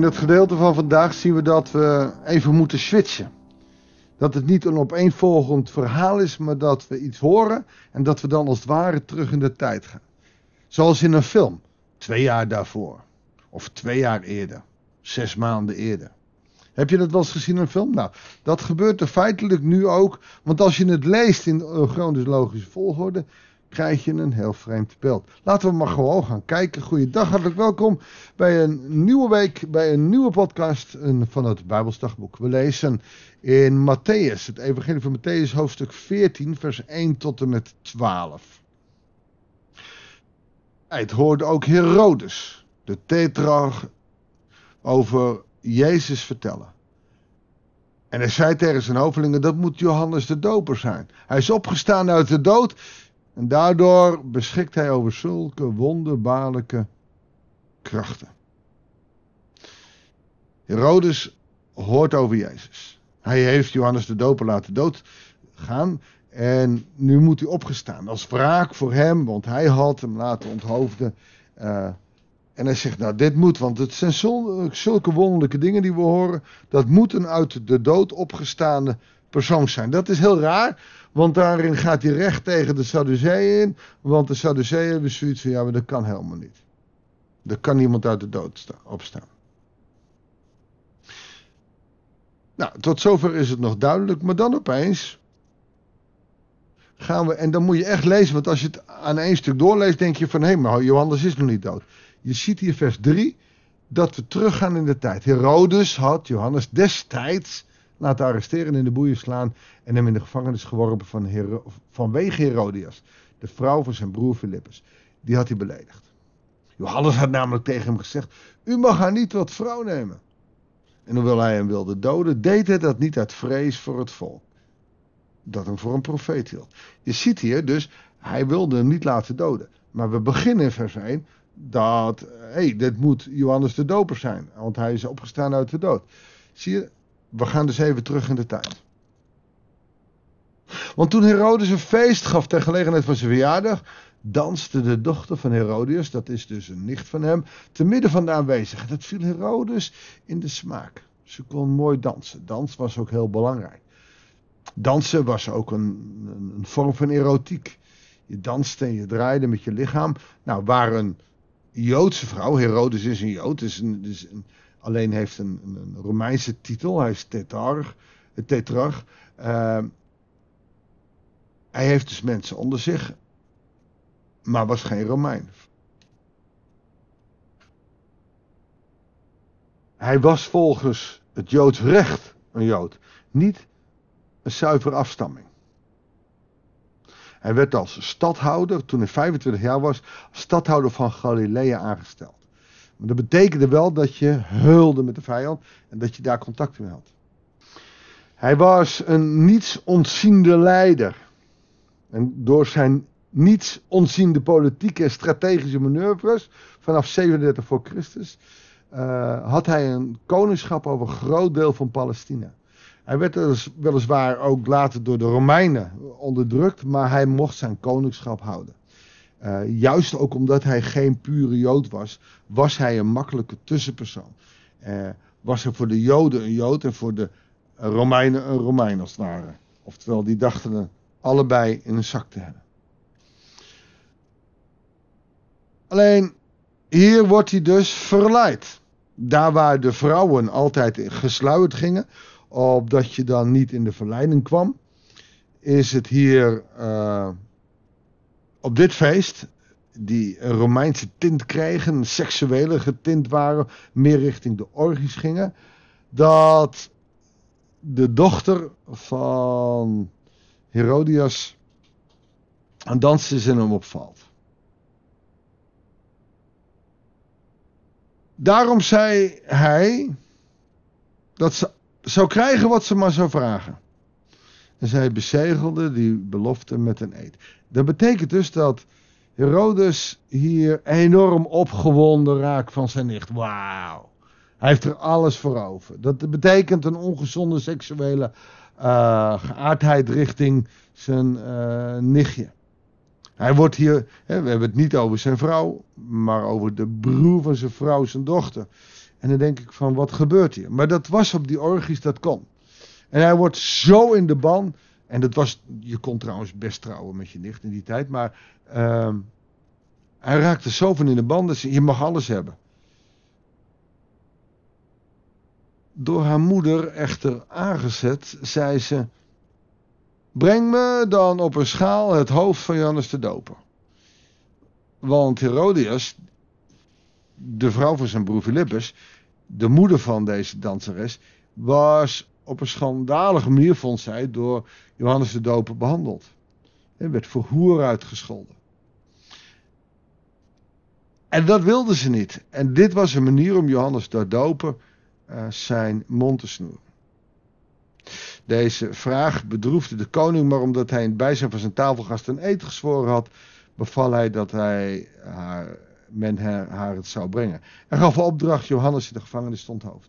In het gedeelte van vandaag zien we dat we even moeten switchen. Dat het niet een opeenvolgend verhaal is, maar dat we iets horen en dat we dan als het ware terug in de tijd gaan. Zoals in een film, twee jaar daarvoor. Of twee jaar eerder, zes maanden eerder. Heb je dat wel eens gezien in een film? Nou, dat gebeurt er feitelijk nu ook. Want als je het leest in chronologische volgorde, krijg je een heel vreemd beeld. Laten we maar gewoon gaan kijken. Goeiedag, hartelijk welkom bij een nieuwe week, bij een nieuwe podcast van het Bijbelsdagboek. We lezen in Matthäus, het Evangelie van Matthäus, hoofdstuk 14, vers 1 tot en met 12. Het hoorde ook Herodes, de tetrarch, over Jezus vertellen. En hij zei tegen zijn hovelingen, dat moet Johannes de Doper zijn. Hij is opgestaan uit de dood en daardoor beschikt hij over zulke wonderbaarlijke krachten. Herodes hoort over Jezus. Hij heeft Johannes de Doper laten doodgaan. En nu moet hij opgestaan. Als wraak voor hem, want hij had hem laten onthoofden. Uh, en hij zegt, nou dit moet, want het zijn zulke wonderlijke dingen die we horen. Dat moet een uit de dood opgestaande persoon zijn. Dat is heel raar, want daarin gaat hij recht tegen de Sadduceeën in. Want de Sadduceeën hebben zoiets van, ja, maar dat kan helemaal niet. Er kan niemand uit de dood opstaan. Nou, tot zover is het nog duidelijk, maar dan opeens gaan we, en dan moet je echt lezen, want als je het aan één stuk doorleest, denk je van, hé, maar Johannes is nog niet dood. Je ziet hier vers 3 dat we teruggaan in de tijd. Herodes had Johannes destijds laten arresteren, in de boeien slaan en hem in de gevangenis geworpen van Hero vanwege Herodias, de vrouw van zijn broer Filippus. Die had hij beledigd. Johannes had namelijk tegen hem gezegd: U mag haar niet tot vrouw nemen. En hoewel hij hem wilde doden, deed hij dat niet uit vrees voor het volk. Dat hem voor een profeet hield. Je ziet hier dus, hij wilde hem niet laten doden. Maar we beginnen in vers 1 dat, hé, hey, dit moet Johannes de Doper zijn, want hij is opgestaan uit de dood. Zie je, we gaan dus even terug in de tijd. Want toen Herodes een feest gaf ter gelegenheid van zijn verjaardag, danste de dochter van Herodias, dat is dus een nicht van hem, te midden van de aanwezigen. Dat viel Herodes in de smaak. Ze kon mooi dansen. Dans was ook heel belangrijk. Dansen was ook een, een, vorm van erotiek. Je danste en je draaide met je lichaam. Nou, waar een Joodse vrouw, Herodes is een Jood, is een, is een alleen heeft een, een, Romeinse titel. Hij is tetrarch. tetrarch. Uh, hij heeft dus mensen onder zich, maar was geen Romein. Hij was volgens het Joods recht een Jood, niet een zuivere afstamming. Hij werd als stadhouder, toen hij 25 jaar was, stadhouder van Galilea aangesteld. Maar dat betekende wel dat je heulde met de vijand en dat je daar contact mee had. Hij was een niets ontziende leider. En door zijn niets ontziende politieke en strategische manoeuvres vanaf 37 voor Christus uh, had hij een koningschap over een groot deel van Palestina. Hij werd weliswaar ook later door de Romeinen onderdrukt, maar hij mocht zijn koningschap houden. Uh, juist ook omdat hij geen pure Jood was, was hij een makkelijke tussenpersoon. Uh, was er voor de Joden een Jood en voor de Romeinen een Romein als het ware. Oftewel, die dachten allebei in een zak te hebben. Alleen, hier wordt hij dus verleid. Daar waar de vrouwen altijd gesluierd gingen, opdat je dan niet in de verleiding kwam, is het hier uh, op dit feest, die een Romeinse tint kregen, seksuele getint waren, meer richting de orgies gingen, dat de dochter van Herodias aan dansen is en hem opvalt. Daarom zei hij dat ze zou krijgen wat ze maar zou vragen. En zij bezegelde die belofte met een eed. Dat betekent dus dat Herodes hier enorm opgewonden raakt van zijn nicht. Wauw. Hij heeft er alles voor over. Dat betekent een ongezonde seksuele uh, geaardheid richting zijn uh, nichtje. Hij wordt hier, hè, we hebben het niet over zijn vrouw, maar over de broer van zijn vrouw, zijn dochter. En dan denk ik van, wat gebeurt hier? Maar dat was op die orgies, dat kon. En hij wordt zo in de ban. En dat was, je kon trouwens best trouwen met je nicht in die tijd. Maar uh, hij raakte zo van in de ban, dus je mag alles hebben. Door haar moeder echter aangezet, zei ze... Breng me dan op een schaal het hoofd van Johannes de Doper. Want Herodias, de vrouw van zijn broer Philippus, de moeder van deze danseres, was op een schandalige manier, vond zij, door Johannes de Doper behandeld. En werd voor hoer uitgescholden. En dat wilde ze niet. En dit was een manier om Johannes de Doper uh, zijn mond te snoeren. Deze vraag bedroefde de koning, maar omdat hij in het bijzijn van zijn tafelgast een eed gezworen had, beval hij dat hij haar, men haar, het zou brengen. Hij gaf opdracht Johannes in de gevangenis stond hoofd.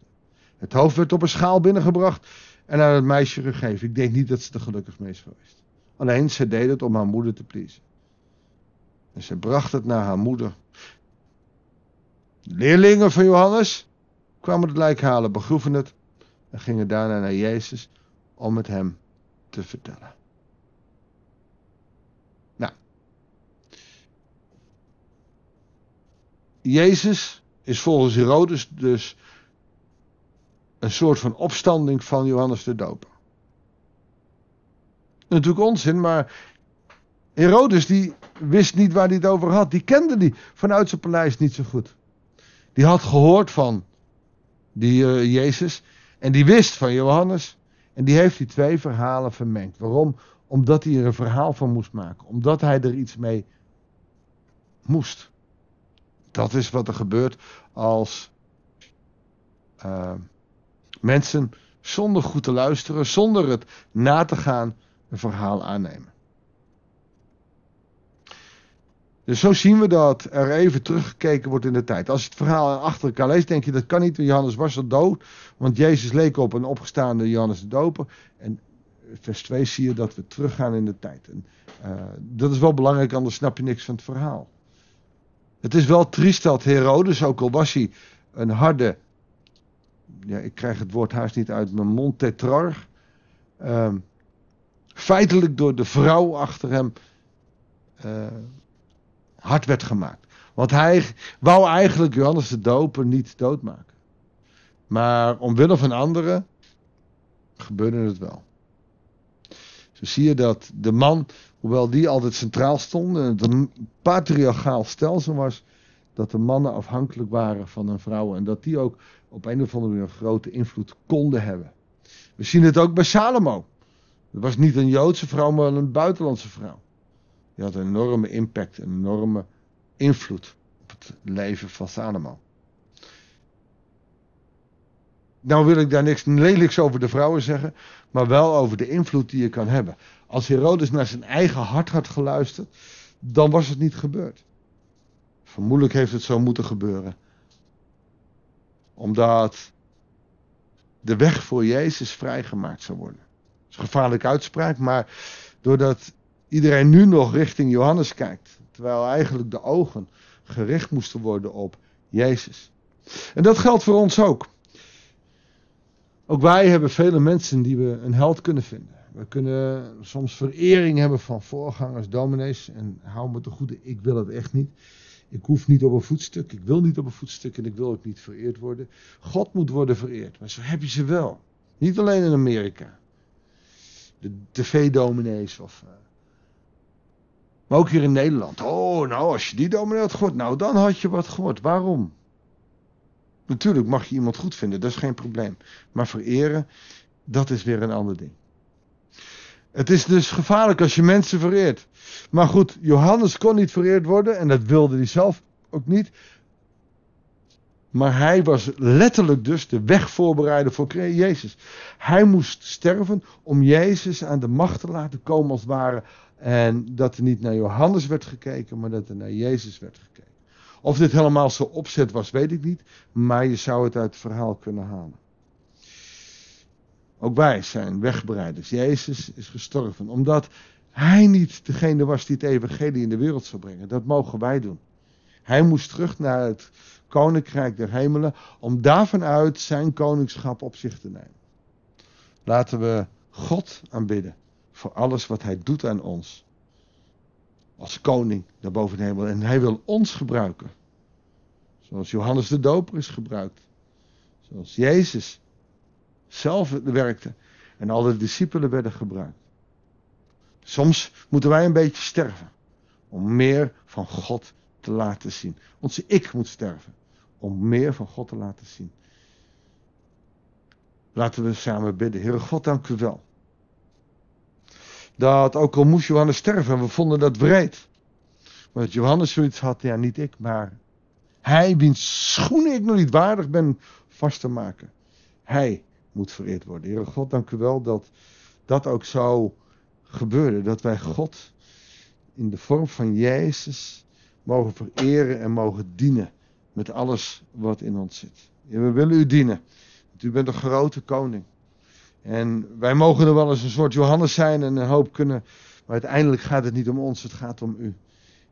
Het hoofd werd op een schaal binnengebracht en aan het meisje gegeven. Ik denk niet dat ze er gelukkig mee is geweest. Alleen ze deed het om haar moeder te pleasen. En ze bracht het naar haar moeder. De leerlingen van Johannes kwamen het lijk halen, begroeven het en gingen daarna naar Jezus om het hem te vertellen. Nou, Jezus is volgens Herodes dus een soort van opstanding van Johannes de Doper. Natuurlijk onzin, maar Herodes die wist niet waar hij het over had. Die kende die vanuit zijn paleis niet zo goed. Die had gehoord van die uh, Jezus en die wist van Johannes. En die heeft die twee verhalen vermengd. Waarom? Omdat hij er een verhaal van moest maken. Omdat hij er iets mee moest. Dat is wat er gebeurt als uh, mensen zonder goed te luisteren, zonder het na te gaan, een verhaal aannemen. Dus zo zien we dat er even teruggekeken wordt in de tijd. Als je het verhaal achter elkaar leest, denk je dat kan niet. Johannes was al dood. Want Jezus leek op een opgestaande Johannes de Doper. En vers 2 zie je dat we teruggaan in de tijd. En, uh, dat is wel belangrijk, anders snap je niks van het verhaal. Het is wel triest dat Herodes, ook al was hij een harde. Ja, ik krijg het woord haast niet uit mijn mond, tetrarch. Uh, feitelijk door de vrouw achter hem. Uh, hard werd gemaakt. Want hij wou eigenlijk Johannes de Doper niet doodmaken. Maar omwille van anderen gebeurde het wel. Zo zie je dat de man, hoewel die altijd centraal stond, het een patriarchaal stelsel was, dat de mannen afhankelijk waren van hun vrouwen. En dat die ook op een of andere manier een grote invloed konden hebben. We zien het ook bij Salomo. Het was niet een Joodse vrouw, maar een buitenlandse vrouw. Die had een enorme impact, een enorme invloed op het leven van Salomo. Nou wil ik daar niks lelijks over de vrouwen zeggen, maar wel over de invloed die je kan hebben. Als Herodes naar zijn eigen hart had geluisterd, dan was het niet gebeurd. Vermoedelijk heeft het zo moeten gebeuren. Omdat de weg voor Jezus vrijgemaakt zou worden. Dat is een gevaarlijke uitspraak, maar doordat iedereen nu nog richting Johannes kijkt. Terwijl eigenlijk de ogen gericht moesten worden op Jezus. En dat geldt voor ons ook. Ook wij hebben vele mensen die we een held kunnen vinden. We kunnen soms verering hebben van voorgangers, dominees. En hou me te goede, ik wil het echt niet. Ik hoef niet op een voetstuk, ik wil niet op een voetstuk en ik wil ook niet vereerd worden. God moet worden vereerd, maar zo heb je ze wel. Niet alleen in Amerika. De tv-dominees of uh, maar ook hier in Nederland. Oh, nou, als je die dominee had gehoord, nou, dan had je wat gehoord. Waarom? Natuurlijk mag je iemand goed vinden, dat is geen probleem. Maar vereren, dat is weer een ander ding. Het is dus gevaarlijk als je mensen vereert. Maar goed, Johannes kon niet vereerd worden en dat wilde hij zelf ook niet. Maar hij was letterlijk dus de weg voorbereiden voor Jezus. Hij moest sterven om Jezus aan de macht te laten komen als het ware en dat er niet naar Johannes werd gekeken, maar dat er naar Jezus werd gekeken. Of dit helemaal zo opzet was, weet ik niet. Maar je zou het uit het verhaal kunnen halen. Ook wij zijn wegbereiders. Jezus is gestorven. Omdat hij niet degene was die het evangelie in de wereld zou brengen. Dat mogen wij doen. Hij moest terug naar het koninkrijk der hemelen, om daarvan uit zijn koningschap op zich te nemen. Laten we God aanbidden voor alles wat hij doet aan ons. Als koning daar boven de hemel. En hij wil ons gebruiken. Zoals Johannes de Doper is gebruikt. Zoals Jezus zelf werkte. En alle discipelen werden gebruikt. Soms moeten wij een beetje sterven. Om meer van God te laten zien. Onze ik moet sterven. Om meer van God te laten zien. Laten we samen bidden. Heere God, dank u wel. Dat ook al moest Johannes sterven, en we vonden dat wreed. Maar dat Johannes zoiets had, ja niet ik, maar hij wiens schoenen ik nog niet waardig ben vast te maken. Hij moet vereerd worden. Heere God, dank u wel dat dat ook zo gebeurde. Dat wij God in de vorm van Jezus mogen vereren en mogen dienen met alles wat in ons zit. we willen u dienen. Want u bent een grote koning. En wij mogen er wel eens een soort Johannes zijn en een hoop kunnen. Maar uiteindelijk gaat het niet om ons, het gaat om u.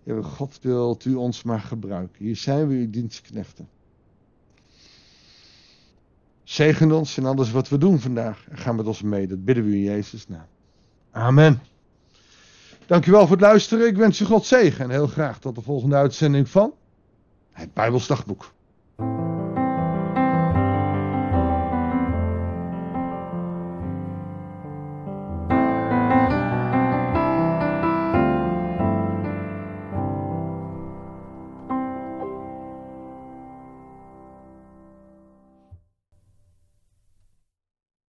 Heer God wilt u ons maar gebruiken. Hier zijn we uw dienstknechten. Zegen ons in alles wat we doen vandaag. En ga met ons mee. Dat bidden we in Jezus' naam. Amen. Dankjewel voor het luisteren. Ik wens je God zegen. En heel graag tot de volgende uitzending van het Bijbelsdagboek.